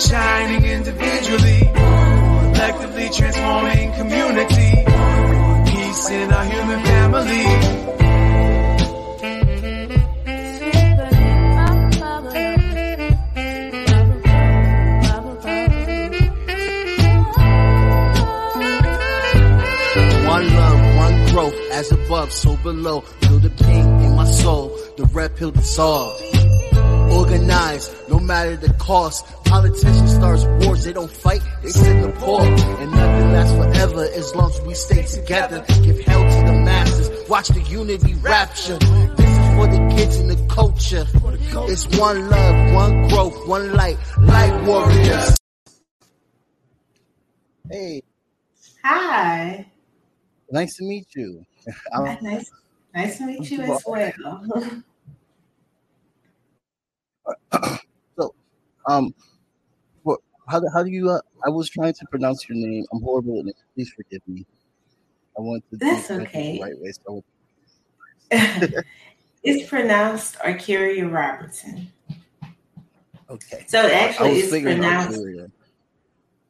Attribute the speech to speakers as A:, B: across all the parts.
A: shining individually, collectively transforming community, peace in our human family.
B: One love, one growth, as above, so below. Feel the pain in my soul, the red pill dissolve. Organized, no matter the cost. Politicians start wars, they don't fight, they send the poor. And nothing lasts forever as long as we stay together. Give hell to the masses, watch the unity rapture. This is for the kids and the culture. It's one love, one growth, one light, light warriors. Hey.
C: Hi.
B: Nice to meet you.
C: nice, nice to meet you as well.
B: um, what, how, how do you? Uh, I was trying to pronounce your name. I'm horrible at names. Please forgive me. I want to.
C: That's okay.
B: The right way. So.
C: it's pronounced Arcaria Robertson.
B: Okay.
C: So actually, it's pronounced.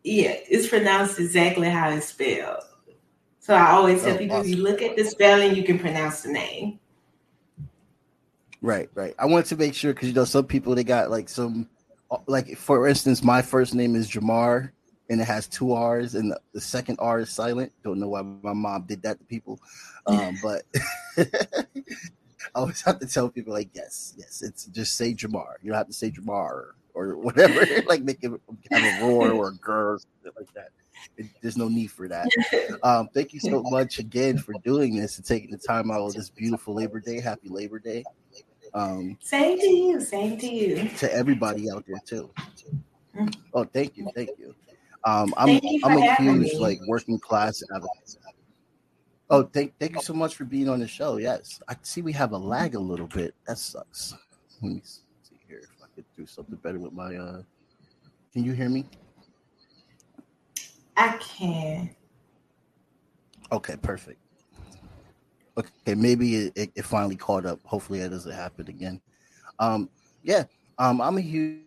C: Yeah, it's pronounced exactly how it's spelled. So I always tell oh, people awesome. if you look at the spelling, you can pronounce the name.
B: Right, right. I want to make sure because you know some people they got like some like for instance, my first name is Jamar and it has two R's and the, the second R is silent. Don't know why my mom did that to people. Um, but I always have to tell people like yes, yes, it's just say Jamar. You don't have to say Jamar or, or whatever, like make it have a roar or a girl, like that. It, there's no need for that. Um, thank you so much again for doing this and taking the time out of this beautiful Labor Day. Happy Labor Day.
C: Um, same to you. Same to you.
B: To everybody out there too. Mm. Oh, thank you, thank you. Um, I'm you I'm a huge me. like working class advocate. Oh, thank thank you so much for being on the show. Yes, I see we have a lag a little bit. That sucks. Let me see here if I could do something better with my. uh Can you hear me?
C: I can.
B: Okay, perfect. Okay, maybe it, it, finally caught up. Hopefully, that doesn't happen again. Um, yeah, um, I'm a huge,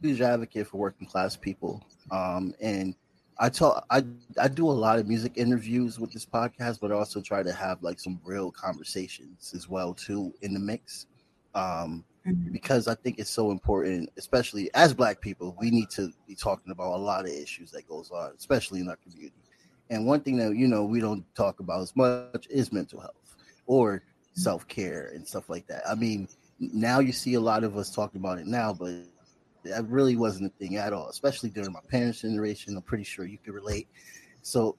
B: huge advocate for working class people. Um, and I talk, I, I do a lot of music interviews with this podcast, but I also try to have like some real conversations as well too in the mix. Um, mm-hmm. because I think it's so important, especially as Black people, we need to be talking about a lot of issues that goes on, especially in our community. And one thing that you know we don't talk about as much is mental health or self care and stuff like that. I mean, now you see a lot of us talking about it now, but that really wasn't a thing at all, especially during my parents' generation. I'm pretty sure you could relate. So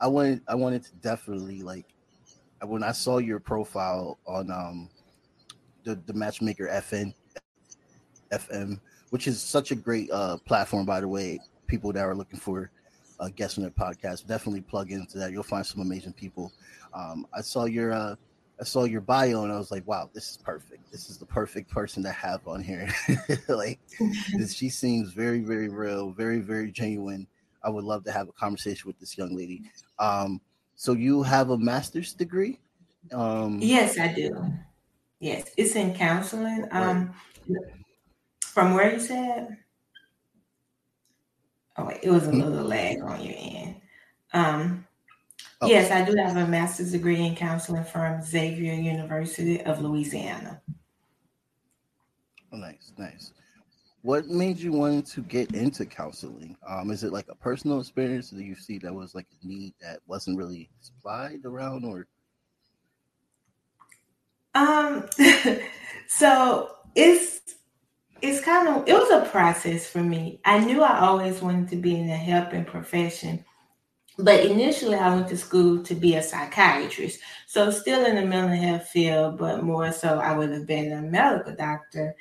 B: I wanted I wanted to definitely like when I saw your profile on um the, the Matchmaker FN FM, which is such a great uh, platform, by the way. People that are looking for uh, guests on their podcast, definitely plug into that. You'll find some amazing people. Um, I saw your uh, I saw your bio and I was like, wow, this is perfect. This is the perfect person to have on here. like, she seems very, very real, very, very genuine. I would love to have a conversation with this young lady. Um, so you have a master's degree?
C: Um, yes, I do. Yes, it's in counseling. Um, from where you said? Oh, wait, it was a hmm? little lag on your end. Um, oh. Yes, I do have a master's degree in counseling from Xavier University of Louisiana.
B: Oh, nice, nice. What made you want to get into counseling? Um, is it like a personal experience that you see that was like a need that wasn't really supplied around, or
C: um, so it's it's kind of it was a process for me. I knew I always wanted to be in the helping profession, but initially I went to school to be a psychiatrist. So still in the mental health field, but more so I would have been a medical doctor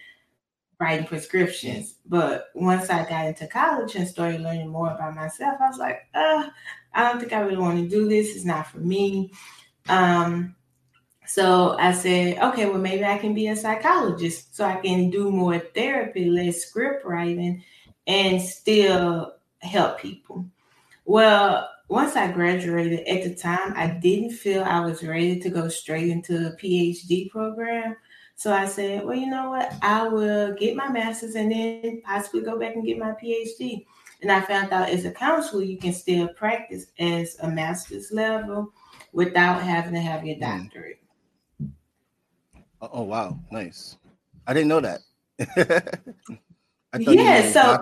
C: writing prescriptions. But once I got into college and started learning more about myself, I was like, uh, I don't think I really want to do this. It's not for me. Um, so I said, okay, well, maybe I can be a psychologist so I can do more therapy, less script writing, and still help people. Well, once I graduated, at the time, I didn't feel I was ready to go straight into a PhD program. So I said, well, you know what? I will get my master's and then possibly go back and get my PhD. And I found out as a counselor, you can still practice as a master's level without having to have your
B: Mm.
C: doctorate.
B: Oh, wow, nice. I didn't know that. I thought
C: Yeah, so.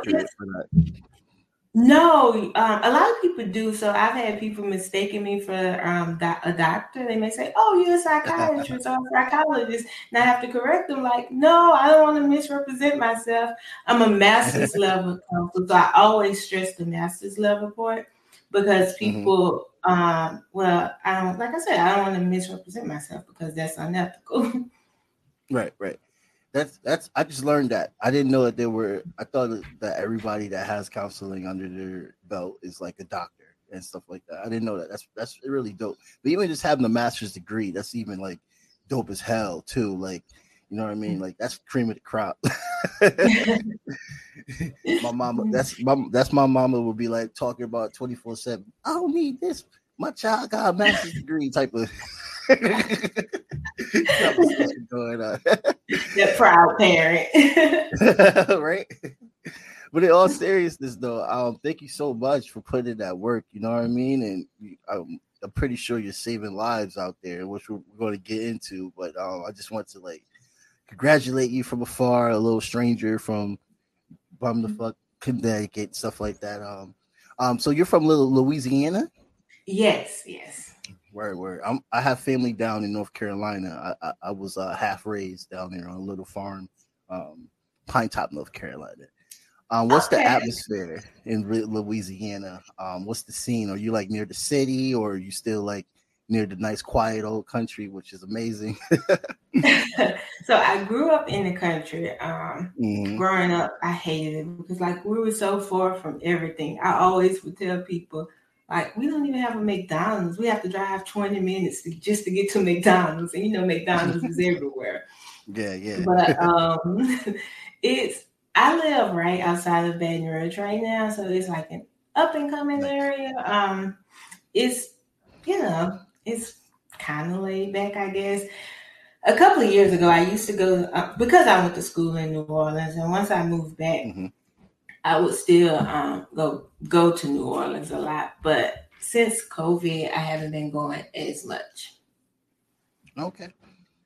C: No, um, a lot of people do. So I've had people mistaking me for um, a doctor. They may say, "Oh, you're a psychiatrist or a psychologist," and I have to correct them. Like, no, I don't want to misrepresent myself. I'm a master's level counselor, so I always stress the master's level part because people, um, well, I don't like I said, I don't want to misrepresent myself because that's unethical.
B: Right, right. That's that's. I just learned that. I didn't know that there were. I thought that everybody that has counseling under their belt is like a doctor and stuff like that. I didn't know that. That's that's really dope. But even just having a master's degree, that's even like dope as hell too. Like, you know what I mean? Like that's cream of the crop. my mama, that's my that's my mama would be like talking about twenty four seven. I don't need this. My child got a master's degree type of conversation going on.
C: that proud parent.
B: right? But in all seriousness, though, um, thank you so much for putting in that work. You know what I mean? And I'm, I'm pretty sure you're saving lives out there, which we're, we're going to get into. But um, I just want to like congratulate you from afar, a little stranger from bum the fuck Connecticut, stuff like that. Um, um, so you're from Little Louisiana?
C: yes, yes.
B: Word, word. I'm, I have family down in North Carolina. I, I, I was uh, half raised down there on a little farm, um, Pine Top, North Carolina. Um, what's the atmosphere in Louisiana? Um, what's the scene? Are you like near the city, or are you still like near the nice, quiet old country, which is amazing?
C: so I grew up in the country. Um,
B: Mhm.
C: growing up, I hated it because like we were so far from everything. I always would tell people, like, we don't even have a McDonald's. We have to drive 20 minutes to, just to get to McDonald's. And you know, McDonald's is everywhere.
B: Yeah, yeah.
C: But um it's I live right outside of Baton Rouge right now, so it's like an up and coming
B: Nice.
C: area. Um it's you know, it's kind of laid back, I guess. A couple of years ago, I used to go uh, because I went to school in New Orleans, and once I moved back,
B: Mhm.
C: I would still um, go go to New Orleans a lot. But since COVID, I haven't been going as much.
B: Okay.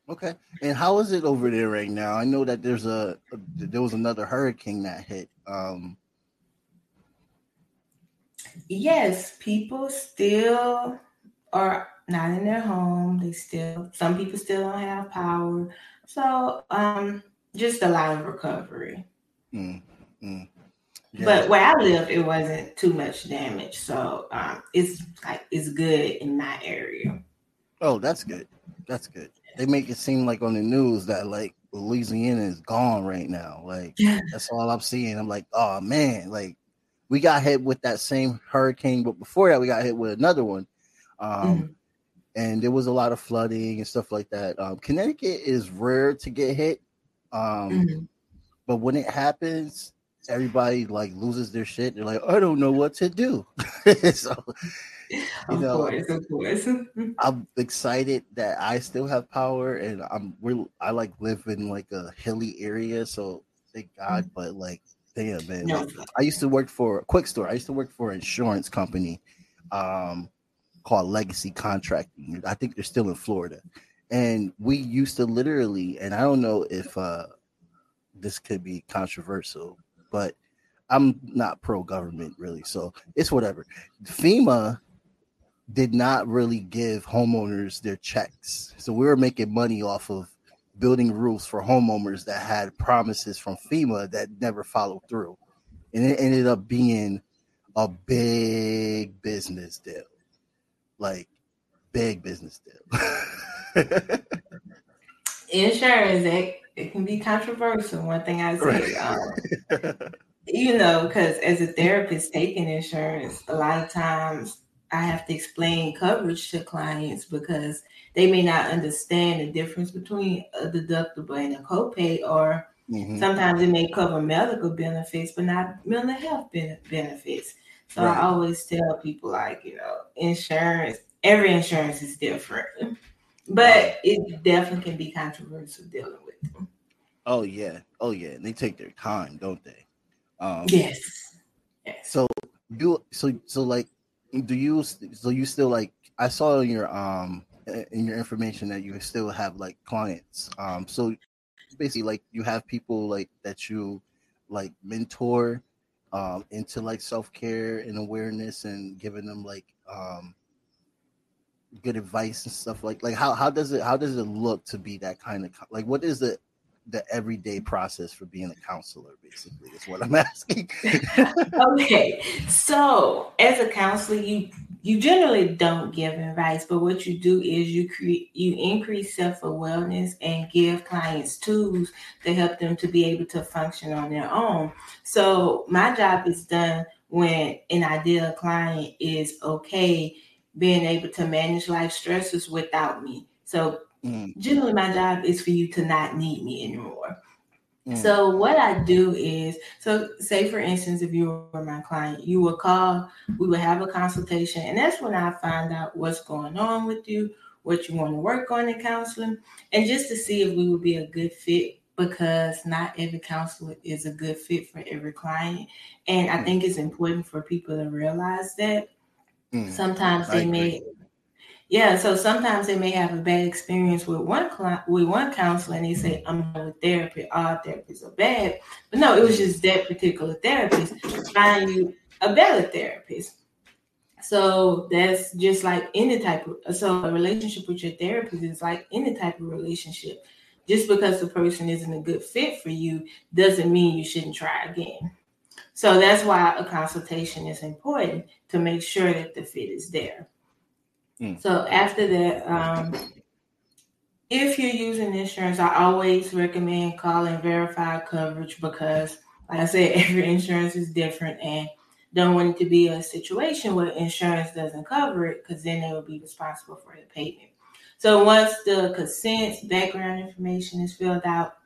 B: Okay. And how is it over there right now? I know that there's a, there was another hurricane that hit. Um,
C: Yes, people still are not in their home. They still some people still don't have power. So um just a lot of recovery.
B: mm, mm. Yeah.
C: But where I live it wasn't too much damage. So um it's like it's good in my area.
B: Oh, that's good. That's good. They make it seem like on the news that like Louisiana is gone right now. Like that's all I'm seeing. I'm like, oh man, like we got hit with that same hurricane, but before that we got hit with another one. Um
C: Mhm.
B: and there was a lot of flooding and stuff like that. Um Connecticut is rare to get hit. Um
C: Mhm.
B: but when it happens, everybody like loses their shit. They're like, I don't know what to do. so
C: Of
B: know,
C: course, of course.
B: I'm excited that I still have power and I'm real I like live in like a hilly area, so thank God, but like damn man.
C: No.
B: like, I used to work for a quick store. I used to work for an insurance company um called Legacy Contracting. I think they're still in Florida. And we used to literally, and I don't know if uh this could be controversial, but I'm not pro government really, so it's whatever. FEMA did not really give homeowners their checks. So we were making money off of building roofs for homeowners that had promises from FEMA that never followed through. And it ended up being a big business deal. Like big business deal.
C: Insurance, it can be controversial. One thing I say,
B: Right.
C: um, you know, because as a therapist taking insurance, a lot of times I have to explain coverage to clients because they may not understand the difference between a deductible and a copay, or
B: Mhm.
C: sometimes it may cover medical benefits, but not mental health ben- benefits. So
B: Right.
C: I always tell people, like, you know, insurance, every insurance is different, but it definitely can be controversial dealing with them.
B: Oh yeah, oh yeah. And they take their time, don't they?
C: Um, yes. Yes.
B: So do so so like do you so you still like I saw in your um in your information that you still have like clients. Um so basically like you have people like that you like mentor um into like self-care and awareness and giving them like um good advice and stuff like like how how does it how does it look to be that kind of like what is the the everyday process for being a counselor basically is what i'm asking?
C: Okay so as a counselor you you generally don't give advice but what you do is you create you increase self-awareness and give clients tools to help them to be able to function on their own. So my job is done when an ideal client is okay being able to manage life stresses without me so Mm. Generally, my job is for you to not need me anymore. Mm. So what I do is, so say for instance, if you were my client, you would call, we would have a consultation, and that's when I find out what's going on with you, what you want to work on in counseling, and just to see if we would be a good fit because not every counselor is a good fit for every client. And I mm. think it's important for people to realize that. Mm. Sometimes they may yeah, so sometimes they may have a bad experience with one client, with one counselor, and they say, "I'm not a therapist. All therapists are bad." But no, it was just that particular therapist. Find you a better therapist. So that's just like any type of so a relationship with your therapist is like any type of relationship. Just because the person isn't a good fit for you doesn't mean you shouldn't try again. So that's why a consultation is important to make sure that the fit is there. Mm. So after that, um, if you're using insurance, I always recommend calling verify coverage because, like I said, every insurance is different and don't want it to be a situation where insurance doesn't cover it because then they will be responsible for the payment. So once the consent background information is filled out,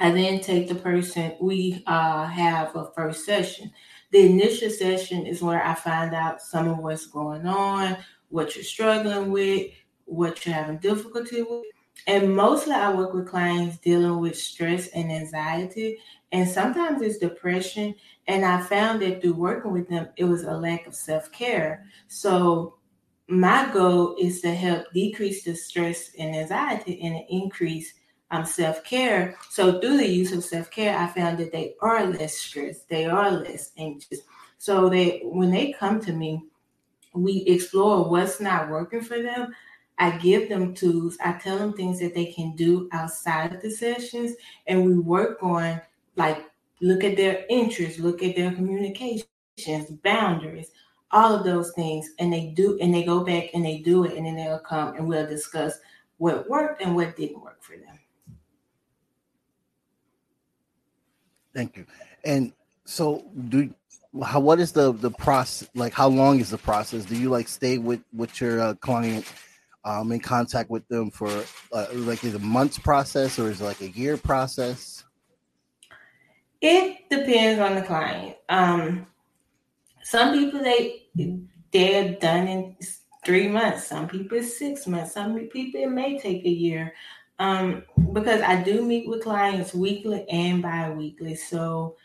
C: I then take the person, we uh, have a first session. The initial session is where I find out some of what's going on, what you're struggling with, what you're having difficulty with. And mostly I work with clients dealing with stress and anxiety, and sometimes it's depression. And I found that through working with them, it was a lack of self care. So my goal is to help decrease the stress and anxiety and increase um, self care. So through the use of self care, I found that they are less stressed, they are less anxious. So they when they come to me, we explore what's not working for them. I give them tools. I tell them things that they can do outside of the sessions, and we work on like look at their interests, look at their communications, boundaries, all of those things, and they do, and they go back and they do it, and then they'll come and we'll discuss what worked and what didn't work for them.
B: Thank you. And so, do how what is the the process like how long is the process? Do you like stay with with your uh, client um in contact with them for uh, like is a months process or is it like a year process?
C: It depends on the client. Um some people they they're done in three months. Some people six months. Some people it may take a year um because i do meet with clients weekly and bi-weekly. So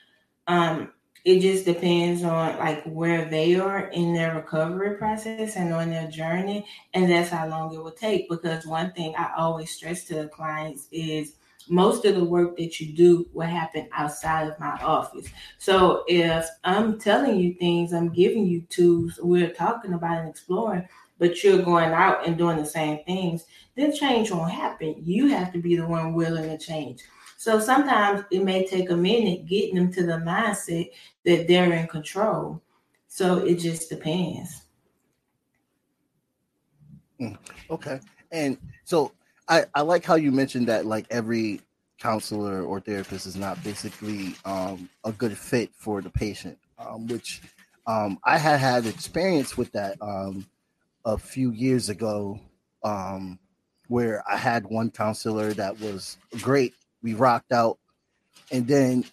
C: um it just depends on like where they are in their recovery process and on their journey and that's how long it will take. Because one thing i always stress to the clients is most of the work that you do will happen outside of my office. So if i'm telling you things i'm giving you tools we're talking about and exploring but you're going out and doing the same things then change won't happen you have to be the one willing to change so sometimes it may take a minute getting them to the mindset that they're in control. So it just depends.
B: Mm, okay. And so I, I like how you mentioned that like every counselor or therapist is not basically um, a good fit for the patient, um, which um, I had had experience with that um, a few years ago, um, where I had one counselor that was great we rocked out, and then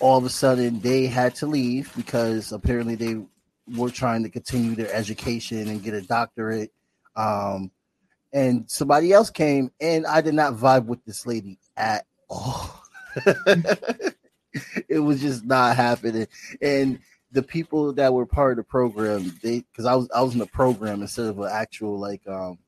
B: all of a sudden they had to leave because apparently they were trying to continue their education and get a doctorate. Um, and somebody else came, and I did not vibe with this lady at all. it was just not happening. And the people that were part of the program, they because I was I was in the program instead of an actual like um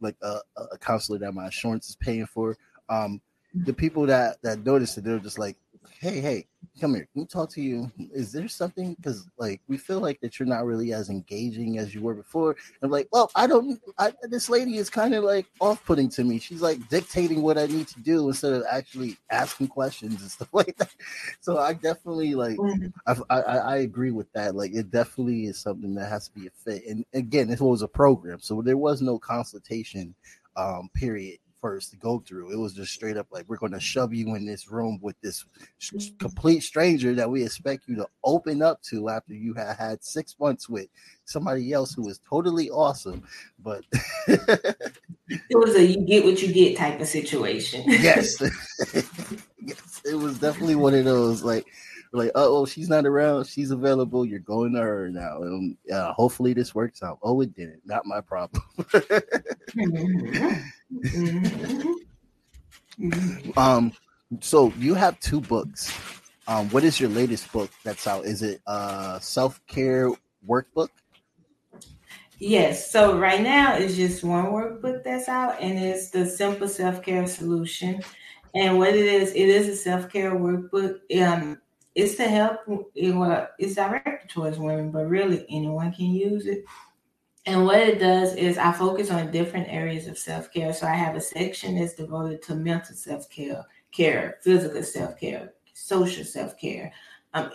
B: like a, a counselor that my insurance is paying for. Um, the people that that noticed it, they're just like, hey, hey, come here. Can we talk to you? Is there something? Because like we feel like that you're not really as engaging as you were before. I'm like, well, I don't. I, this lady is kind of like off-putting to me. She's like dictating what I need to do instead of actually asking questions and stuff like that. So I definitely like. Mm-hmm. I, I, I agree with that. Like it definitely is something that has to be a fit. And again, this was a program, so there was no consultation um period first to go through. It was just straight up like we're going to shove you in this room with this mm-hmm. complete stranger that we expect you to open up to after you had had six months with somebody else who was totally awesome. But
C: it was a you get what you get type of situation.
B: yes. yes, it was definitely one of those like like, oh, she's not around. She's available. You're going to her now. And uh, hopefully this works out. Oh, it didn't. Not my problem. um, so you have two books. Um, what is your latest book that's out? Is it a self care workbook?
C: Yes. So right now it's just one workbook that's out, and it's the Simple Self Care Solution. And what it is, it is a self care workbook. Um, it's to help. It, well, it's directed towards women, but really anyone can use it. And what it does is I focus on different areas of self care. So I have a section that's devoted to mental self care, physical self care, social self care, um,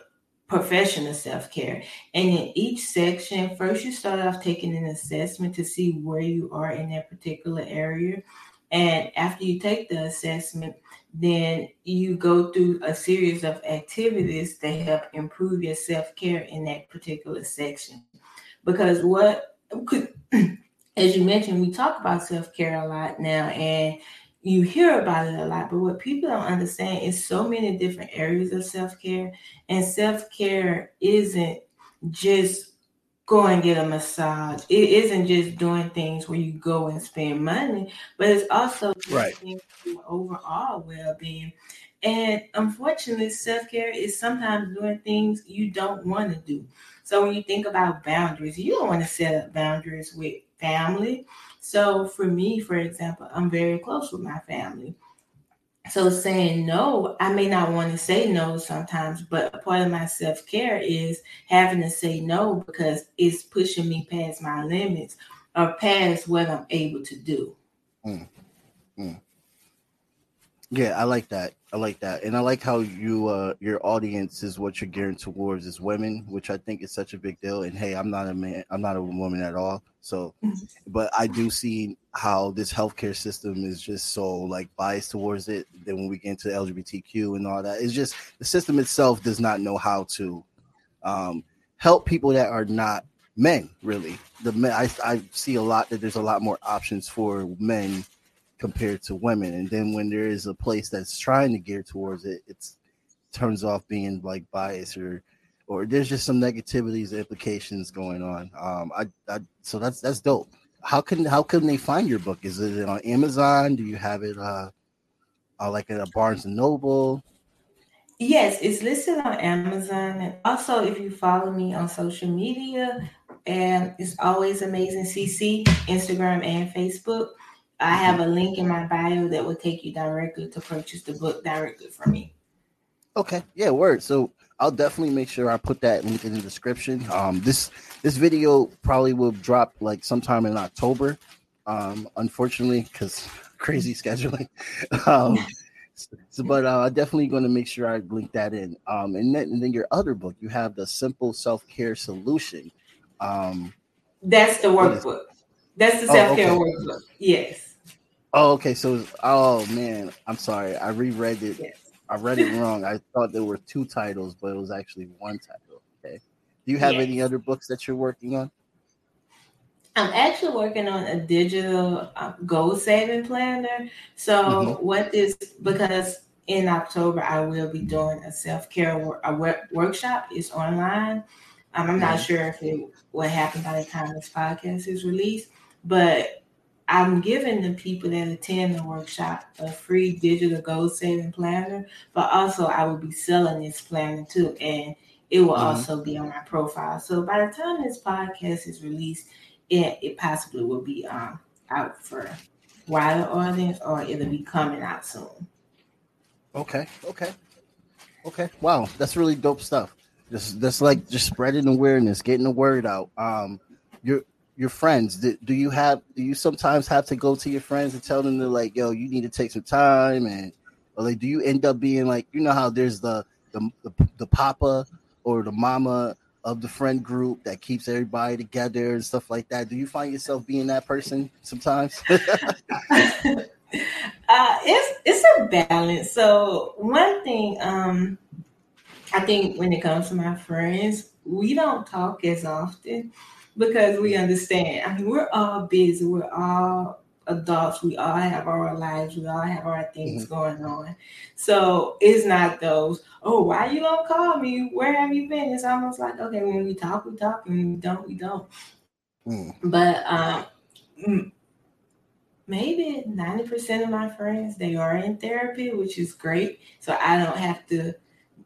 C: professional self care. And in each section, first you start off taking an assessment to see where you are in that particular area. And after you take the assessment, then you go through a series of activities that help improve your self care in that particular section. Because what, as you mentioned, we talk about self care a lot now, and you hear about it a lot. But what people don't understand is so many different areas of self care, and self care isn't just go and get a massage. It isn't just doing things where you go and spend money, but it's also
B: right.
C: overall well-being. And unfortunately, self-care is sometimes doing things you don't want to do. So when you think about boundaries, you don't want to set up boundaries with family. So for me, for example, I'm very close with my family. So saying no, I may not want to say no sometimes, but a part of my self care is having to say no because it's pushing me past my limits or past what I'm able to do. Mm.
B: Mm. Yeah, I like that. I like that, and I like how you uh your audience is what you're gearing towards is women, which I think is such a big deal. And hey, I'm not a man, I'm not a woman at all. So, mm-hmm. but I do see how this healthcare system is just so like biased towards it. Then when we get into LGBTQ and all that, it's just the system itself does not know how to um help people that are not men. Really, the men I I see a lot that there's a lot more options for men compared to women. And then when there is a place that's trying to gear towards it, it's turns off being like biased or or there's just some negativities implications going on. Um, I, I so that's that's dope. How can how can they find your book? Is it on Amazon? Do you have it uh, uh like at a Barnes and Noble?
C: Yes, it's listed on Amazon, and also if you follow me on social media, and it's always amazing CC Instagram and Facebook. I have a link in my bio that will take you directly to purchase the book directly from me.
B: Okay, yeah, word. So I'll definitely make sure I put that link in the description. Um, this this video probably will drop like sometime in October. Um, unfortunately, because crazy scheduling. um, so, but uh, I'm definitely going to make sure I link that in. Um, and then, and then your other book, you have the Simple Self Care Solution. Um,
C: That's the workbook. That's the self care oh, okay. workbook. Yes.
B: Oh, okay. So, oh man, I'm sorry. I reread it. Yes. I read it wrong. I thought there were two titles, but it was actually one title. Okay. Do you have yes. any other books that you're working on?
C: I'm actually working on a digital uh, goal saving planner. So, mm-hmm. what this because in October I will be doing a self care wor- a workshop. It's online. Um, I'm mm-hmm. not sure if it will happen by the time this podcast is released, but I'm giving the people that attend the workshop a free digital goal saving planner, but also I will be selling this planner too, and it will mm-hmm. also be on my profile. So by the time this podcast is released, it, it possibly will be um, out for wider audience or it'll be coming out soon.
B: Okay, okay, okay. Wow, that's really dope stuff. Just, that's like just spreading awareness, getting the word out. Um, your your friends, do, do you have? Do you sometimes have to go to your friends and tell them to like, yo, you need to take some time, and or like, do you end up being like, you know how there's the the the, the papa or the mama of the friend group that keeps everybody together and stuff like that. Do you find yourself being that person sometimes? uh,
C: it's it's a balance. So one thing, um, I think when it comes to my friends, we don't talk as often because we understand. I mean, we're all busy. We're all adults. We all have our lives. We all have our things mm-hmm. going on. So it's not those, oh, why you don't call me? Where have you been? It's almost like, okay, when we talk, we talk, and when we don't, we don't. Mm. But um, maybe 90% of my friends, they are in therapy, which is great. So I don't have to,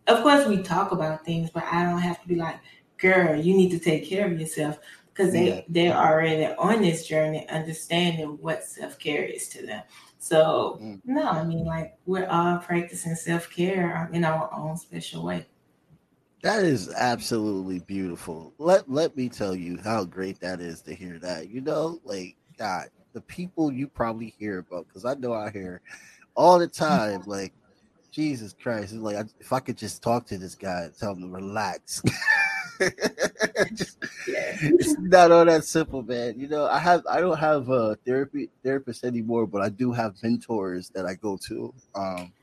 C: of course, we talk about things, but I don't have to be like, girl, you need to take care of yourself because they yeah. they're already on this journey, understanding what self care is to them. So mm. no, I mean like we're all practicing self care in our own special way.
B: That is absolutely beautiful. Let let me tell you how great that is to hear that. You know, like God, the people you probably hear about, because I know I hear all the time, like Jesus Christ, it's like if I could just talk to this guy and tell him to relax. it's not all that simple, man. You know, I have I don't have a therapy therapist anymore, but I do have mentors that I go to. Um,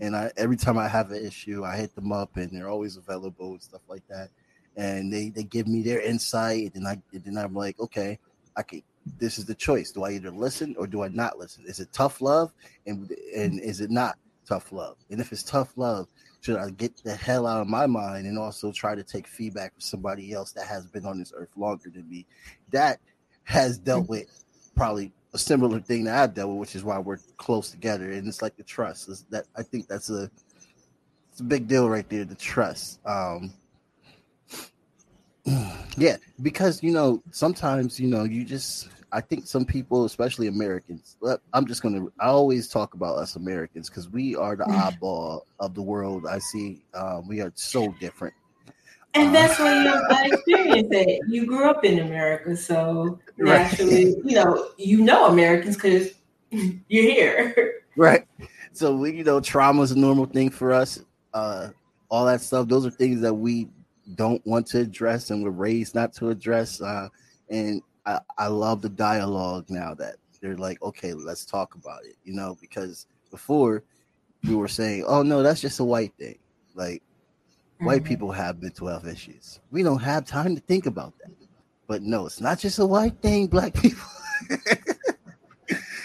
B: and I every time I have an issue, I hit them up, and they're always available and stuff like that. And they they give me their insight, and I and then I'm like, okay, I can. This is the choice. Do I either listen or do I not listen? Is it tough love, and and is it not tough love? And if it's tough love, should I get the hell out of my mind and also try to take feedback from somebody else that has been on this earth longer than me? That has dealt mm. with probably a similar thing that I've dealt with, which is why we're close together. And it's like the trust. Is that I think that's a it's a big deal right there, the trust. Um yeah, because you know, sometimes you know, you just I think some people, especially Americans, I'm just gonna. I always talk about us Americans because we are the oddball of the world. I see um, we are so different,
C: and that's where you I experienced it. You grew up in America, so naturally, right. you know, you know Americans because you're here,
B: right? So we, you know, trauma is a normal thing for us. Uh, all that stuff. Those are things that we don't want to address, and we're raised not to address. Uh, and I, I love the dialogue now that they're like, okay, let's talk about it, you know, because before we were saying, oh no, that's just a white thing. Like mm-hmm. white people have mental health issues. We don't have time to think about that. But no, it's not just a white thing, black people.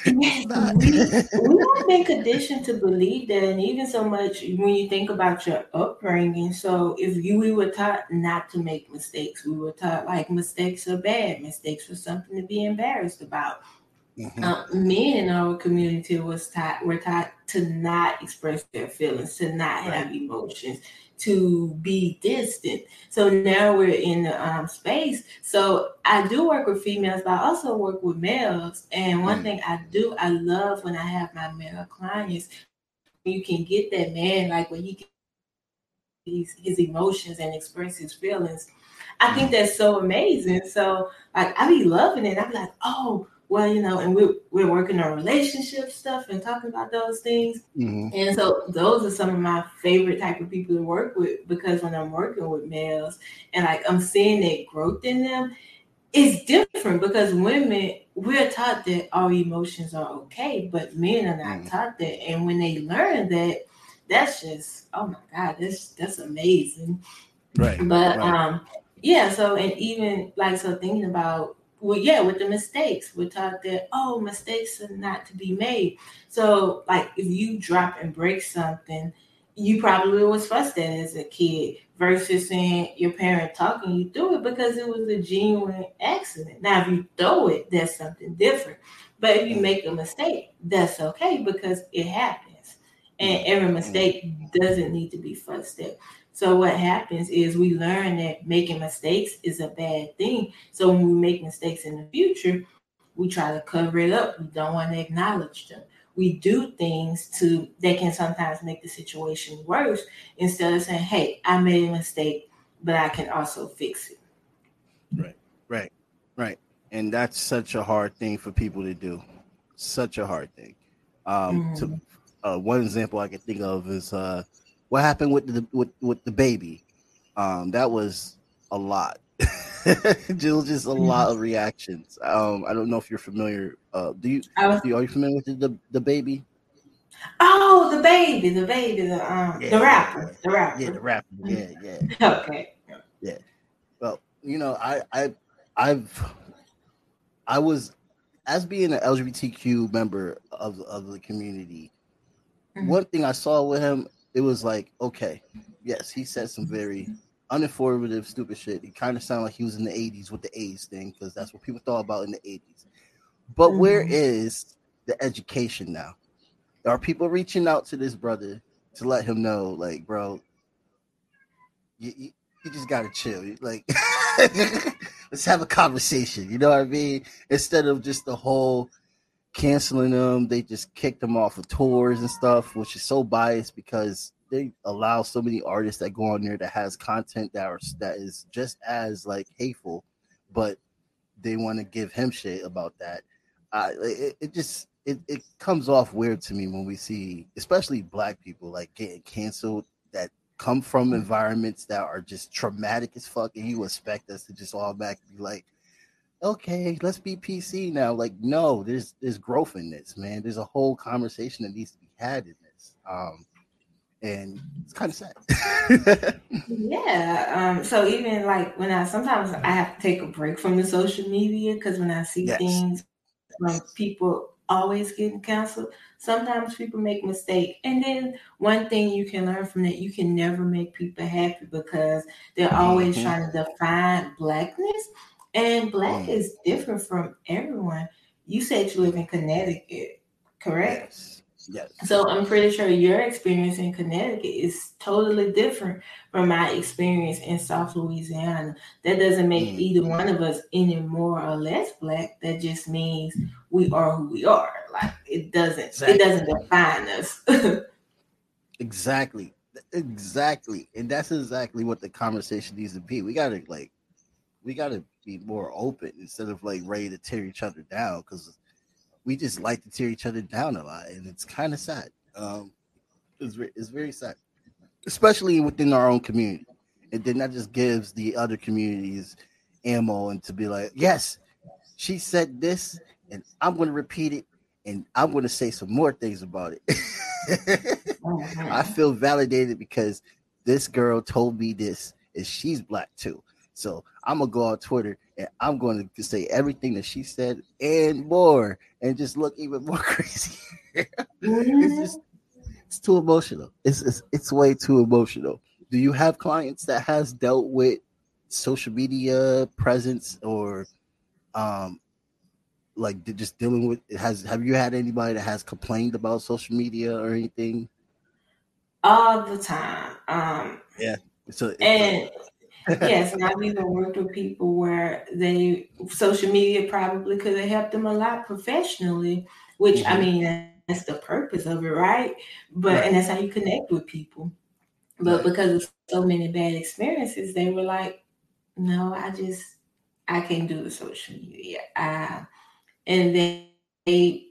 C: we, we have been conditioned to believe that, and even so much when you think about your upbringing. So, if you we were taught not to make mistakes, we were taught like mistakes are bad, mistakes are something to be embarrassed about. Mm-hmm. Uh, men in our community was taught were taught to not express their feelings, to not right. have emotions, to be distant. So now we're in the um, space. So I do work with females, but I also work with males. And one mm. thing I do, I love when I have my male clients, you can get that man, like when he his, his emotions and express his feelings. I think mm. that's so amazing. So like I be loving it. I'm like, oh, well, you know, and we're we're working on relationship stuff and talking about those things. Mm-hmm. And so those are some of my favorite type of people to work with because when I'm working with males and like I'm seeing that growth in them, it's different because women we're taught that our emotions are okay, but men are not mm-hmm. taught that. And when they learn that, that's just oh my god, that's that's amazing.
B: Right.
C: But
B: right.
C: um yeah, so and even like so thinking about well, yeah, with the mistakes, we're taught that oh, mistakes are not to be made. So, like, if you drop and break something, you probably was fussed at as a kid versus saying your parent talking you through it because it was a genuine accident. Now, if you throw it, that's something different. But if you make a mistake, that's okay because it happens. And every mistake doesn't need to be fussed at. So what happens is we learn that making mistakes is a bad thing. So when we make mistakes in the future, we try to cover it up. We don't want to acknowledge them. We do things to that can sometimes make the situation worse instead of saying, "Hey, I made a mistake, but I can also fix it."
B: Right, right, right. And that's such a hard thing for people to do. Such a hard thing. Um, mm-hmm. To uh, one example I can think of is uh, what happened with the with, with DaBaby. Um, that was a lot. Jill, just a lot of reactions. Um, I don't know if you're familiar. Uh, do you, was, do you are you familiar with the, the, DaBaby?
C: Oh, DaBaby, the baby, the um, yeah, the rapper, the rapper.
B: Yeah, the rapper. Yeah,
C: yeah. okay.
B: Yeah. Well, you know, I I I've I was as being an LGBTQ member of of the community. Mm-hmm. One thing I saw with him, it was like, okay, yes, he said some very uninformative, stupid shit. It kind of sounded like he was in the 80s with the AIDS thing because that's what people thought about in the 80s. But mm-hmm. where is the education now? Are people reaching out to this brother to let him know, like, bro, you, you, you just gotta chill. Like, let's have a conversation. You know what I mean? Instead of just the whole canceling them, they just kicked them off of tours and stuff, which is so biased because they allow so many artists that go on there that has content that are that is just as like hateful, but they want to give him shit about that. Uh, it, it just it, it comes off weird to me when we see, especially black people, like getting canceled that come from environments that are just traumatic as fuck, and you expect us to just automatically be like, okay, let's be PC now. Like, no, there's there's growth in this, man. There's a whole conversation that needs to be had in this. Um, and it's kind of
C: sad. yeah. Um, so even like when I sometimes I have to take a break from the social media because when I see yes. things like people always getting canceled, sometimes people make mistakes. And then one thing you can learn from that, you can never make people happy because they're always mm-hmm. trying to define blackness. And black mm. is different from everyone. You said you live in Connecticut, correct?
B: Yes. Yes.
C: So I'm pretty sure your experience in Connecticut is totally different from my experience in South Louisiana. That doesn't make mm. either one of us any more or less black. That just means we are who we are. Like it doesn't exactly. it doesn't define us.
B: exactly. Exactly. And that's exactly what the conversation needs to be. We gotta like we gotta be more open instead of like ready to tear each other down because we just like to tear each other down a lot, and it's kind of sad. Um, it's, it's very sad, especially within our own community. And then that just gives the other communities ammo and to be like, yes, she said this, and I'm going to repeat it, and I'm going to say some more things about it. I feel validated because this girl told me this, and she's black too. So I'm gonna go on Twitter and I'm going to say everything that she said and more, and just look even more crazy. it's just it's too emotional. It's, it's it's way too emotional. Do you have clients that has dealt with social media presence or um like just dealing with has have you had anybody that has complained about social media or anything
C: all the time um
B: yeah so
C: and yes, and I've even worked with people where they social media probably could have helped them a lot professionally, which mm-hmm. I mean that's the purpose of it, right? But right. and that's how you connect with people. But because of so many bad experiences, they were like, "No, I just I can't do the social media." I, and then they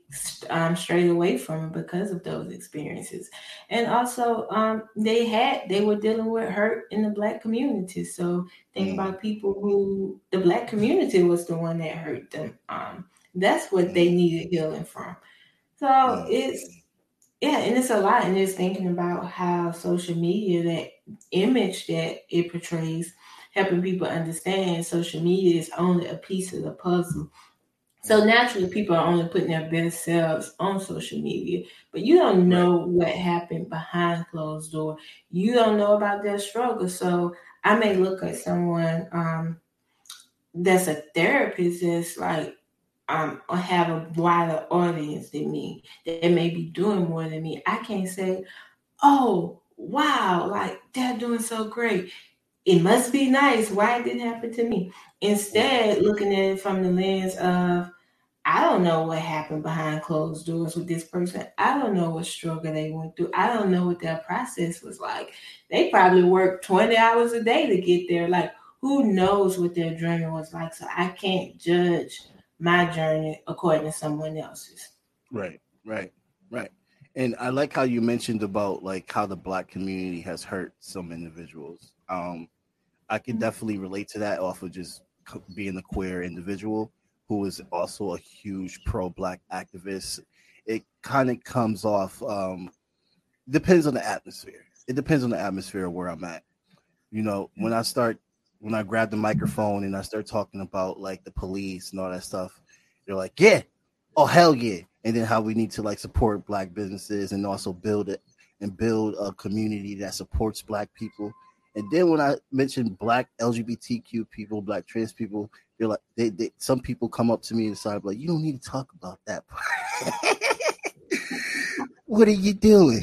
C: um, strayed away from it because of those experiences. And also, um, they had they were dealing with hurt in the black community. So think mm. about people who the black community was the one that hurt them. Um, that's what they mm. needed healing from. So mm. it's yeah, and it's a lot. And just thinking about how social media, that image that it portrays, helping people understand social media is only a piece of the puzzle so naturally, people are only putting their best selves on social media, but you don't know what happened behind closed door. You don't know about their struggle. So I may look at someone um, that's a therapist that's like, um, or have a wider audience than me They may be doing more than me, I can't say, oh, wow, like they're doing so great. It must be nice. Why it didn't happen to me? Instead, looking at it from the lens of, I don't know what happened behind closed doors with this person. I don't know what struggle they went through. I don't know what their process was like. They probably worked 20 hours a day to get there. Like, who knows what their journey was like? So I can't judge my journey according to someone else's.
B: Right, right, right. And I like how you mentioned about like how the black community has hurt some individuals. Um, I can mm-hmm. definitely relate to that off of just being a queer individual who is also a huge pro-black activist. It kind of comes off. Um, depends on the atmosphere. It depends on the atmosphere where I'm at. You know, when I start when I grab the microphone and I start talking about like the police and all that stuff, they're like, yeah, oh hell yeah, and then how we need to like support black businesses and also build it and build a community that supports black people. And then when I mention black LGBTQ people, black trans people, they're like, they, they some people come up to me and say, like, you don't need to talk about that. what are you doing?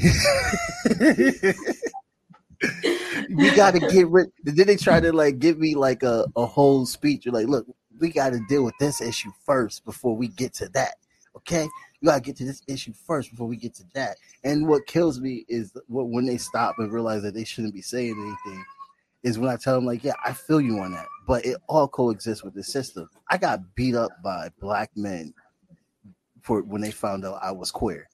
B: we got to get rid. Then they try to like give me like a, a whole speech. You're like, look, we got to deal with this issue first before we get to that. Okay, you got to get to this issue first before we get to that. And what kills me is what when they stop and realize that they shouldn't be saying anything. Is when I tell them like, yeah, I feel you on that, but it all coexists with the system. I got beat up by black men for when they found out I was queer,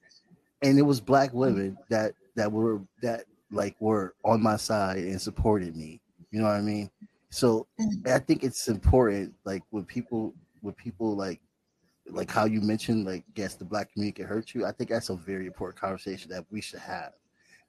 B: and it was black women that that were that like were on my side and supported me. You know what I mean? So. I think it's important, like when people, when people like, like how you mentioned, like yes, the black community can hurt you. I think that's a very important conversation that we should have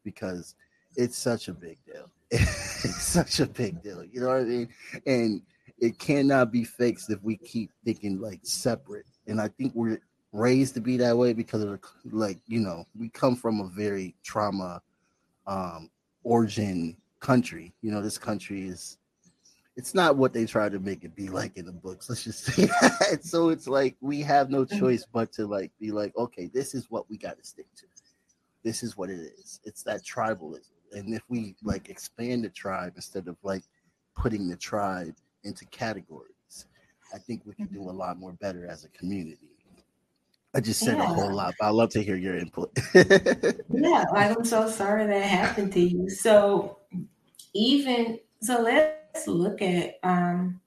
B: because it's such a big deal. it's such a big deal. You know what I mean? And it cannot be fixed if we keep thinking like separate. And I think we're raised to be that way because of like you know we come from a very trauma um, origin country. You know, this country is it's not what they try to make it be like in the books. Let's just say that. So it's like we have no mm-hmm. choice but to like be like, okay, this is what we got to stick to. This is what it is. It's that tribalism. And if we like expand the tribe instead of like putting the tribe into categories, I think we can do a lot more better as a community. I just said yeah. a whole lot, but I'd love to hear your input.
C: yeah, like I'm so sorry that happened to you. So even so let's look at um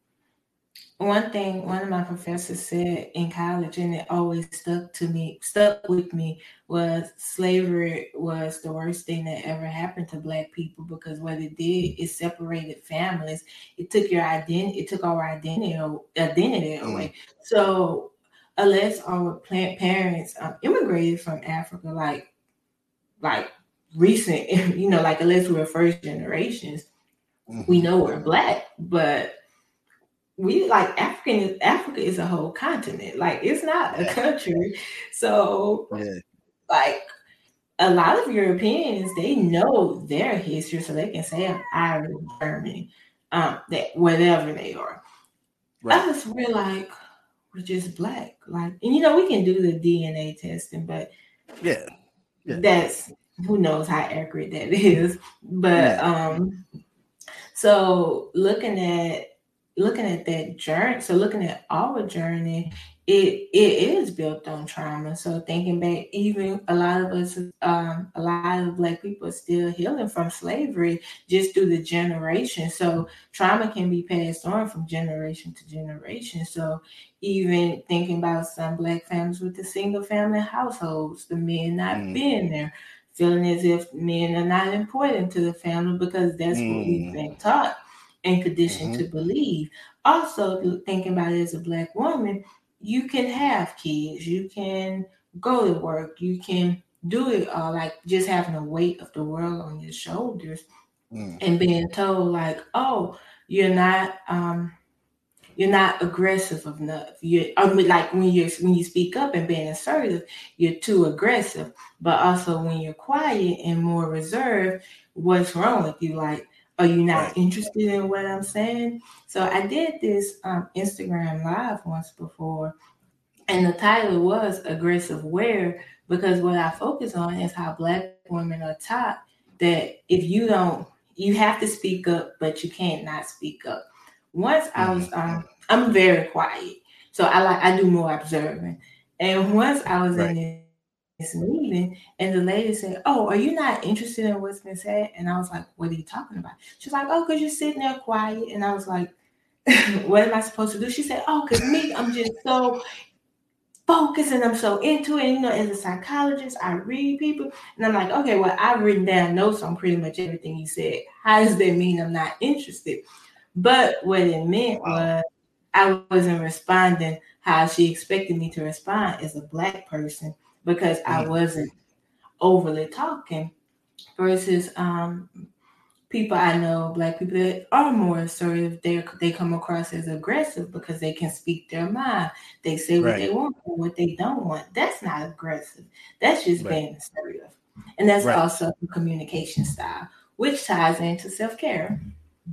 C: one thing one of my professors said in college and it always stuck to me stuck with me was slavery was the worst thing that ever happened to black people because what it did it separated families it took your identity it took our identity identity away mm. so unless our plant parents um, immigrated from Africa, like like recent, you know, like unless we're first generations, mm-hmm. we know we're black, but we like African Africa is a whole continent. Like it's not a country. So yeah. like a lot of Europeans, they know their history, so they can say I'm Irish, German, um, that whatever they are. Right. Us, we're like, we're just black. Like, and you know, we can do the DNA testing, but
B: yeah, yeah.
C: that's who knows how accurate that is. But yeah. um, so looking at looking at that journey, so looking at our journey, it it is built on trauma. So thinking back, even a lot of us, um, a lot of black people are still healing from slavery just through the generation. So trauma can be passed on from generation to generation. So even thinking about some black families with the single family households, the men not mm. being there, feeling as if men are not important to the family because that's mm. what we've mm. been taught and conditioned mm-hmm. to believe. Also, thinking about it as a black woman, you can have kids, you can go to work, you can do it all like just having the weight of the world on your shoulders mm. and being told like, oh, you're not um you're not aggressive enough. You I mean like when you when you speak up and being assertive, you're too aggressive. But also when you're quiet and more reserved, what's wrong with you? Like are you not interested in what I'm saying? So I did this um, Instagram live once before, And the title was Aggressive Wear because what I focus on is how Black women are taught that if you don't, you have to speak up, but you can't not speak up. Once I was, mm-hmm. um, I'm very quiet, so I like I do more observing. And once I was right. in this meeting, and the lady said, "Oh, are you not interested in what's been said?" And I was like, "What are you talking about?" She's like, "Oh, because you're sitting there quiet." And I was like, "What am I supposed to do?" She said, "Oh, because me, I'm just so focused and I'm so into it. And, you know, as a psychologist, I read people, and I'm like, okay, well, I've written down notes on pretty much everything you said. How does that mean I'm not interested?" But what it meant was I wasn't responding how she expected me to respond as a black person because mm-hmm. I wasn't overly talking versus um, people I know, black people that are more assertive, they they come across as aggressive because they can speak their mind. They say what right. they want and what they don't want. That's not aggressive. That's just right. being assertive. And that's right. also a communication style, which ties into self-care.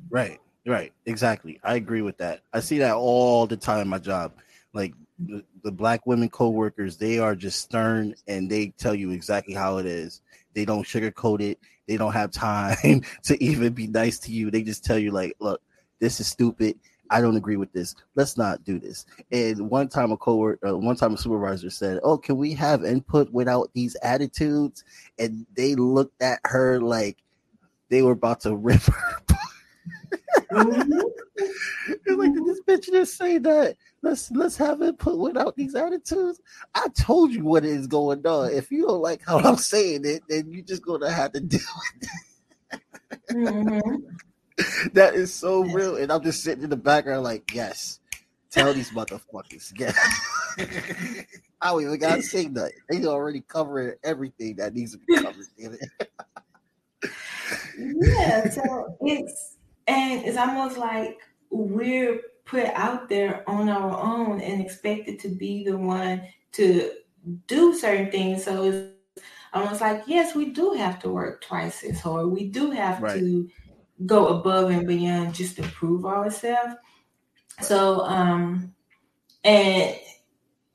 B: Right. Right, exactly. I agree with that. I see that all the time in my job. Like the, the black women co-workers, they are just stern and they tell you exactly how it is. They don't sugarcoat it. They don't have time to even be nice to you. They just tell you like, "Look, this is stupid. I don't agree with this. Let's not do this." And one time a co-worker, uh, one time a supervisor said, "Oh, can we have input without these attitudes?" And they looked at her like they were about to rip her like, did this bitch just say that? Let's let's have it put without these attitudes. I told you what is going on. If you don't like how I'm saying it, then you're just gonna have to deal with it. Mm-hmm. that is so real. And I'm just sitting in the background, like, yes, tell these motherfuckers. Yeah. I don't even gotta say nothing. They already covering everything that needs to be covered.
C: yeah, so it's and it's almost like we're put out there on our own and expected to be the one to do certain things. So it's almost like, yes, we do have to work twice as hard. We do have right. to go above and beyond just to prove ourselves. So, um, and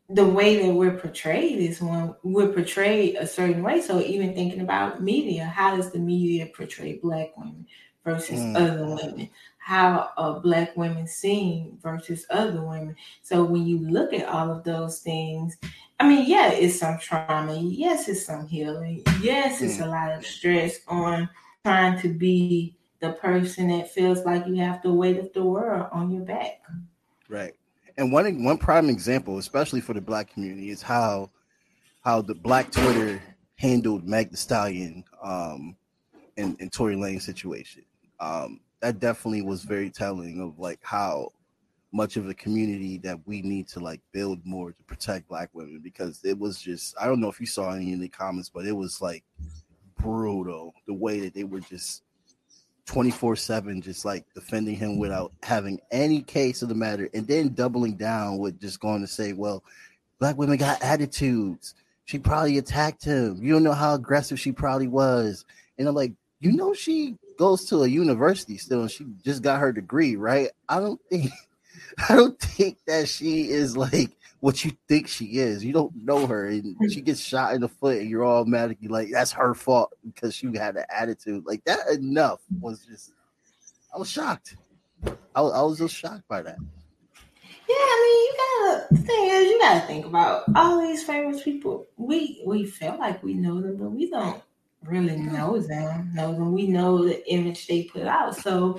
C: the way that we're portrayed is when we're portrayed a certain way. So even thinking about media, how does the media portray black women? Versus mm. other women, how uh, black women sing versus other women. So when you look at all of those things, I mean, yeah, it's some trauma. Yes, it's some healing. Yes, it's mm. a lot of stress on trying to be the person that feels like you have the weight of the world on your back.
B: Right. And one one prime example, especially for the black community, is how how the black Twitter handled Meg the Stallion um and, and Tory Lanez situation um, that definitely was very telling of like how much of a community that we need to like build more to protect black women because it was just I don't know if you saw any in the comments, but it was like brutal the way that they were just 24 7 just like defending him without having any case of the matter and then doubling down with just going to say well black women got attitudes. She probably attacked him. You don't know how aggressive she probably was. And i'm like you know she goes to a university still and she just got her degree, right? I don't think I don't think that she is like what you think she is. You don't know her, and she gets shot in the foot, and you're automatically like, that's her fault because she had an attitude like that. Enough was just, I was shocked. I was, I was just shocked by that.
C: Yeah, I mean, you gotta. Thing is, you gotta think about all these famous people. We we feel like we know them, but we don't really know them, know them. We know the image they put out. So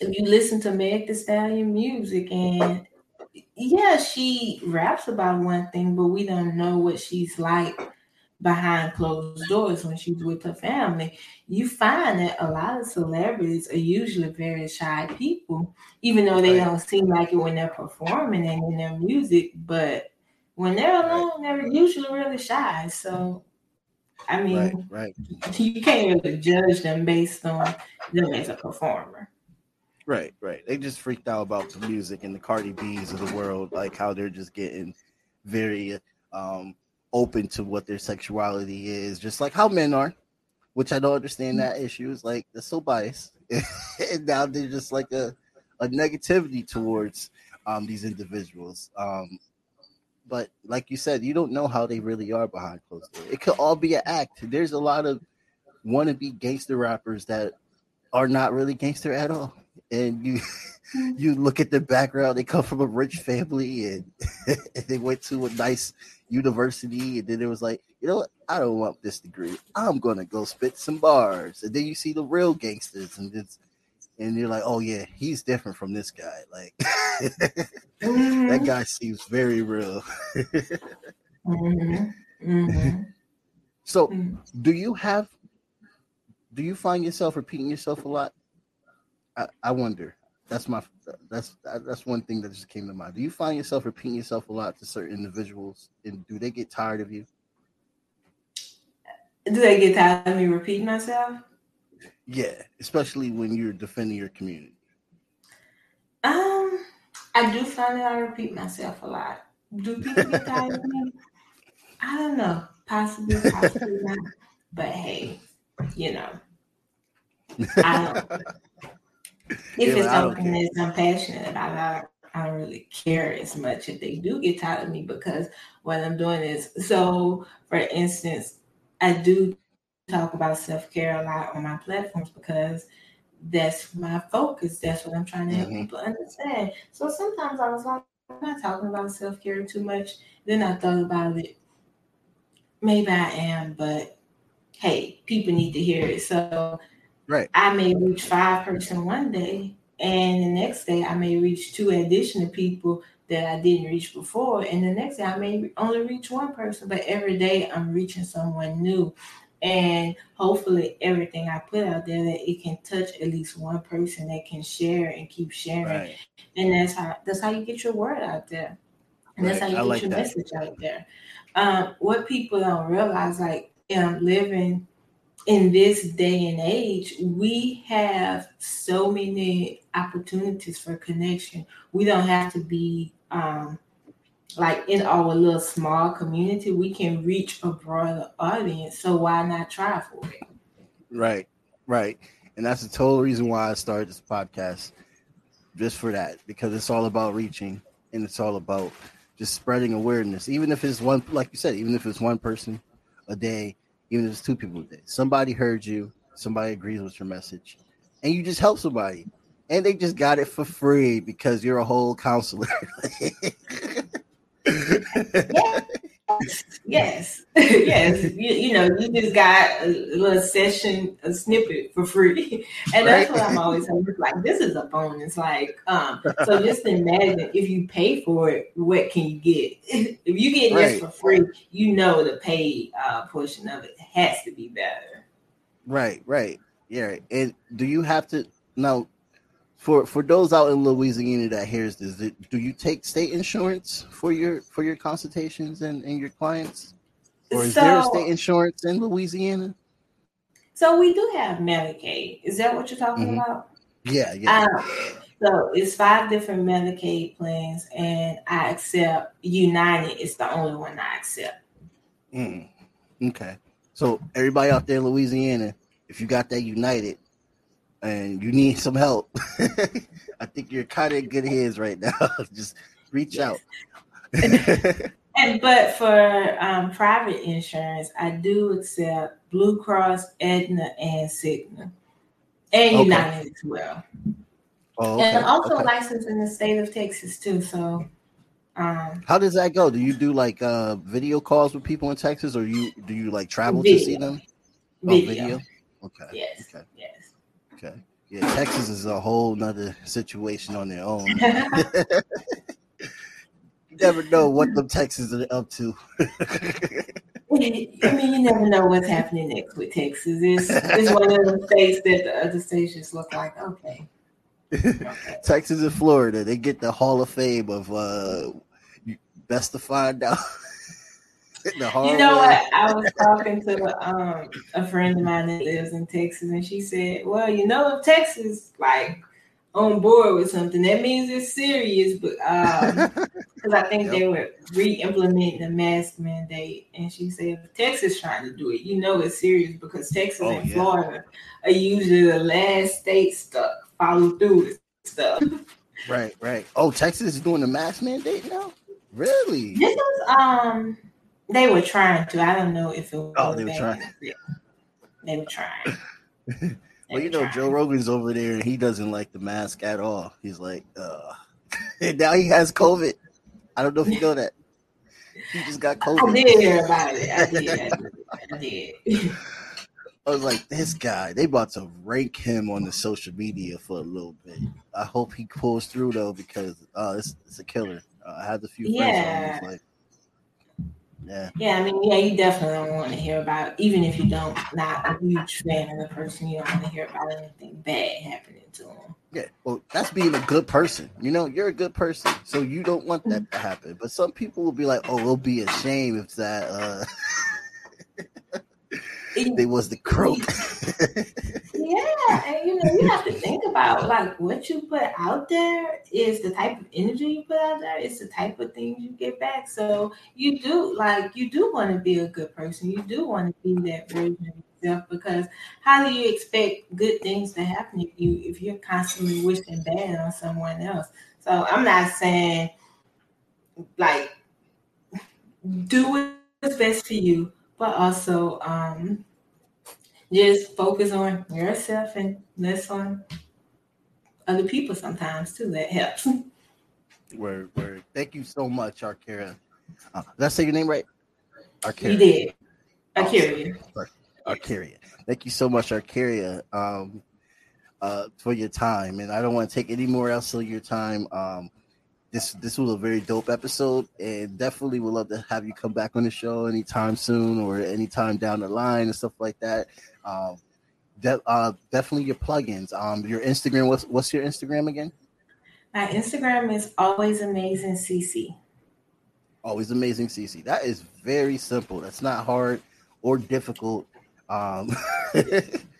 C: if you listen to Meg the Stallion music and yeah, she raps about one thing, but we don't know what she's like behind closed doors when she's with her family. You find that a lot of celebrities are usually very shy people, even though they don't seem like it when they're performing and in their music, but when they're alone, they're usually really shy. So I mean, right, right. You can't really judge them based on them as a performer.
B: Right, right. They just freaked out about the music and the Cardi B's of the world, like how they're just getting very um open to what their sexuality is, just like how men are, which I don't understand that issue. Is like they're so biased, and now they're just like a a negativity towards um these individuals. Um but like you said, you don't know how they really are behind closed doors. It could all be an act. There's a lot of wannabe gangster rappers that are not really gangster at all. And you you look at their background, they come from a rich family and, and they went to a nice university, and then it was like, you know what, I don't want this degree. I'm gonna go spit some bars. And then you see the real gangsters and it's and you're like, oh yeah, he's different from this guy. Like
C: Mhm.
B: that guy seems very real.
C: Mhm. Mhm.
B: so
C: Mhm.
B: do you have do you find yourself repeating yourself a lot? I, I wonder. That's my that's that's one thing that just came to mind. Do you find yourself repeating yourself a lot to certain individuals, and do they get tired of you?
C: Do they get tired of me repeating myself?
B: Yeah, especially when you're defending your community.
C: Um, I do find that I repeat myself a lot. Do people get tired of me? I don't know. Possibly, possibly not. But hey, you know, I don't. If
B: You're
C: it's
B: like, I don't
C: something that I'm passionate about, I, I don't really care as much if they do get tired of me because what I'm doing is so. For instance, I do talk about self care a lot on my platforms because that's my focus. That's what I'm trying to help
B: Mhm.
C: people understand. So sometimes I was like, I'm not talking about self care too much. Then I thought about it. Maybe I am, but hey, people need to hear it. So
B: Right.
C: I may reach five person one day, and the next day I may reach two additional people that I didn't reach before, and the next day I may only reach one person. But every day I'm reaching someone new, and hopefully everything I put out there that it can touch at least one person that can share and keep sharing,
B: Right.
C: and that's how that's how you get your word out there, and that's
B: Right.
C: how
B: I
C: you get
B: like
C: your
B: that.
C: message out there. Um, what people don't realize, like um, living in this day and age, we have so many opportunities for connection. We don't have to be um, like in our little small community. We can reach a broader audience. So why not try for it?
B: Right. Right. And that's the total reason why I started this podcast. Just for that. Because it's all about reaching and it's all about just spreading awareness. Even if it's one like you said, even if it's one person a day, even if it's two people a day. Somebody heard you, somebody agrees with your message, and you just help somebody. And they just got it for free because you're a whole counselor.
C: Yes, yes. You, you know, you just got a little session, a snippet for free, and that's
B: Right.
C: what I'm always saying. Like this is a bonus. Like, um, so just imagine if you pay for it, what can you get? if you get this for free, you know the paid uh, portion of it has to be better.
B: Right, right. Yeah. And do you have to now for for those out in Louisiana that hears this, do- you take state insurance for your for your consultations and, and your clients? Or is there a state insurance in Louisiana?
C: So we do have Medicaid. Is that what you're talking
B: Mhm.
C: about?
B: Yeah, yeah.
C: Um, so it's five different Medicaid plans, and I accept United is the only one I accept.
B: Mm. Okay. So everybody out there in Louisiana, if you got that United and you need some help, I think you're kind of in good hands right now. Just reach out.
C: And but for um, private insurance, I do accept Blue Cross, Aetna, and Cigna, and
B: Okay.
C: United as well.
B: oh,
C: And I'm also
B: okay.
C: licensed in the state of Texas too. So, um,
B: How does that go? Do you do like uh video calls with people in Texas, or you do you like travel to see
C: Video.
B: them?
C: video.
B: Oh, Okay.
C: Yes.
B: Okay.
C: Yes.
B: Okay. Yeah, Texas is a whole nother situation on their own. you never know what the Texans are up to.
C: I mean, you never know what's happening next with Texas. It's, it's one of the states that the other states just look like, okay. okay.
B: Texas and Florida, they get the Hall of Fame of uh best to find out. The hard
C: You know
B: way.
C: what? I was talking to um, a friend of mine that lives in Texas, and she said, "Well, you know, if Texas like on board with something, that means it's serious." But because I think they were re-implementing the mask mandate, and she said, "If Texas trying to do it, you know, it's serious because Texas
B: Oh,
C: and
B: yeah.
C: Florida are usually the last states stuck follow through with stuff."
B: Right, right. Oh, Texas is doing the mask mandate now. Really?
C: This was um they were trying to. I don't know if it was
B: Oh, they were
C: bad.
B: trying.
C: They were trying. They
B: Well, you know, Joe. Rogan's over there and he doesn't like the mask at all. He's like, uh and now he has COVID. I don't know if you know that. He just got COVID.
C: I did hear about it. I did. I did. I did.
B: I was like, this guy, they about to rank him on the social media for a little bit. I hope he pulls through though, because uh, it's, it's a killer. Uh, I had a few friends.
C: Yeah.
B: Yeah. Like, yeah,
C: Yeah, I mean, yeah, you definitely don't want to hear about, even if you don't, not a huge fan of the person, you don't want to hear about anything bad happening to them.
B: yeah. Well, that's being a good person. You know, you're a good person, so you don't want that to happen. But some people will be like, oh, it'll be a shame if that uh, they was the croak.
C: Yeah, and you know, you have to think about like what you put out there is the type of energy you put out there, it's the type of things you get back. So you do like you do want to be a good person. You do want to be that version of yourself because how do you expect good things to happen if you if you're constantly wishing bad on someone else? So I'm not saying like do what's best for you, but also um just focus on yourself and less on other people sometimes too. That helps.
B: word, word. Thank you so much, Arkara. Uh, did I say your name right? Arkara.
C: You did. Akira.
B: Arcaria. Thank you so much, Arcaria, um, uh, for your time. And I don't want to take any more else of your time. Um, this this was a very dope episode, and definitely would love to have you come back on the show anytime soon or anytime down the line and stuff like that. Um, de- uh, definitely your plugins. Um, your Instagram. What's what's your Instagram again?
C: My Instagram is always amazing CC.
B: Always amazing, CC. That is very simple. That's not hard or difficult. Um,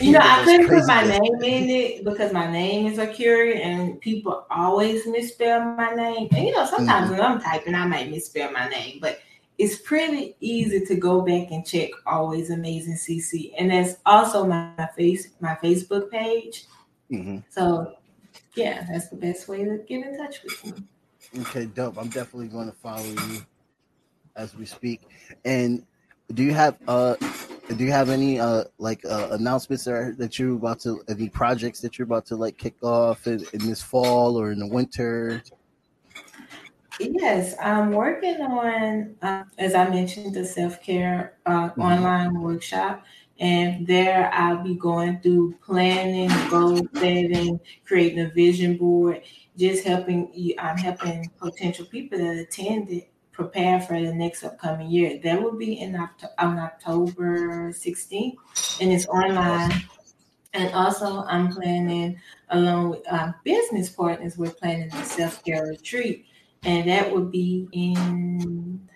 C: You know, I couldn't put my name in it because my name is Akira and people always misspell my name. And you know, sometimes when I'm typing, I might misspell my name, but it's pretty easy to go back and check always amazing CC. And that's also my, my face my Facebook page.
B: Mhm.
C: So yeah, that's the best way to get in touch with me.
B: Okay, dope. I'm definitely going to follow you as we speak. And do you have uh do you have any uh like uh, announcements that, that you're about to any projects that you're about to like kick off in, in this fall or in the winter?
C: Yes, I'm working on, uh, as I mentioned, the self care uh,
B: Mhm.
C: online workshop. And there I'll be going through planning, goal setting, creating a vision board, just helping you. I'm helping potential people that attend it prepare for the next upcoming year. That will be in October, on October 16th, and it's online. And also, I'm planning, along with uh, business partners, we're planning a self care retreat and that will be in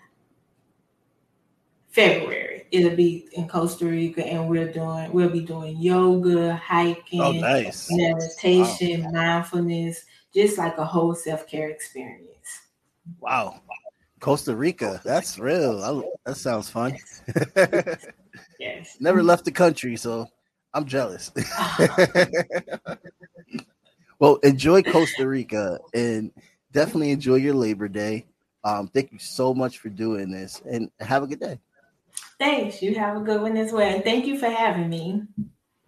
C: February. It'll be in Costa Rica, and we're doing we'll be doing yoga, hiking,
B: Oh, nice.
C: meditation, mindfulness, just like a whole self care experience.
B: Wow. Costa Rica. That's real. I, that sounds fun.
C: Yes.
B: Never left the country, so I'm jealous. well, enjoy Costa Rica and definitely enjoy your Labor Day. Um, thank you so much for doing this and have a good day.
C: Thanks. You have a good one as well, and thank you for having me.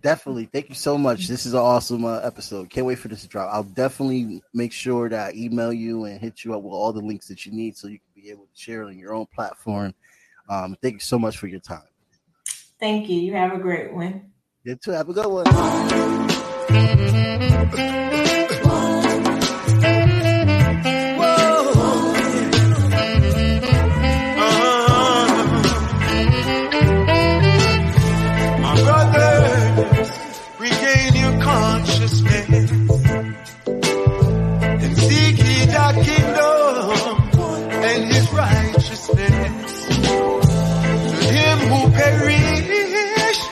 B: Definitely. Thank you so much. This is an awesome uh, episode. Can't wait for this to drop. I'll definitely make sure that I email you and hit you up with all the links that you need so you be able to share on your own platform. Um, thank you so much for your time.
C: Thank you. You have a great one.
B: You too. Have a good one.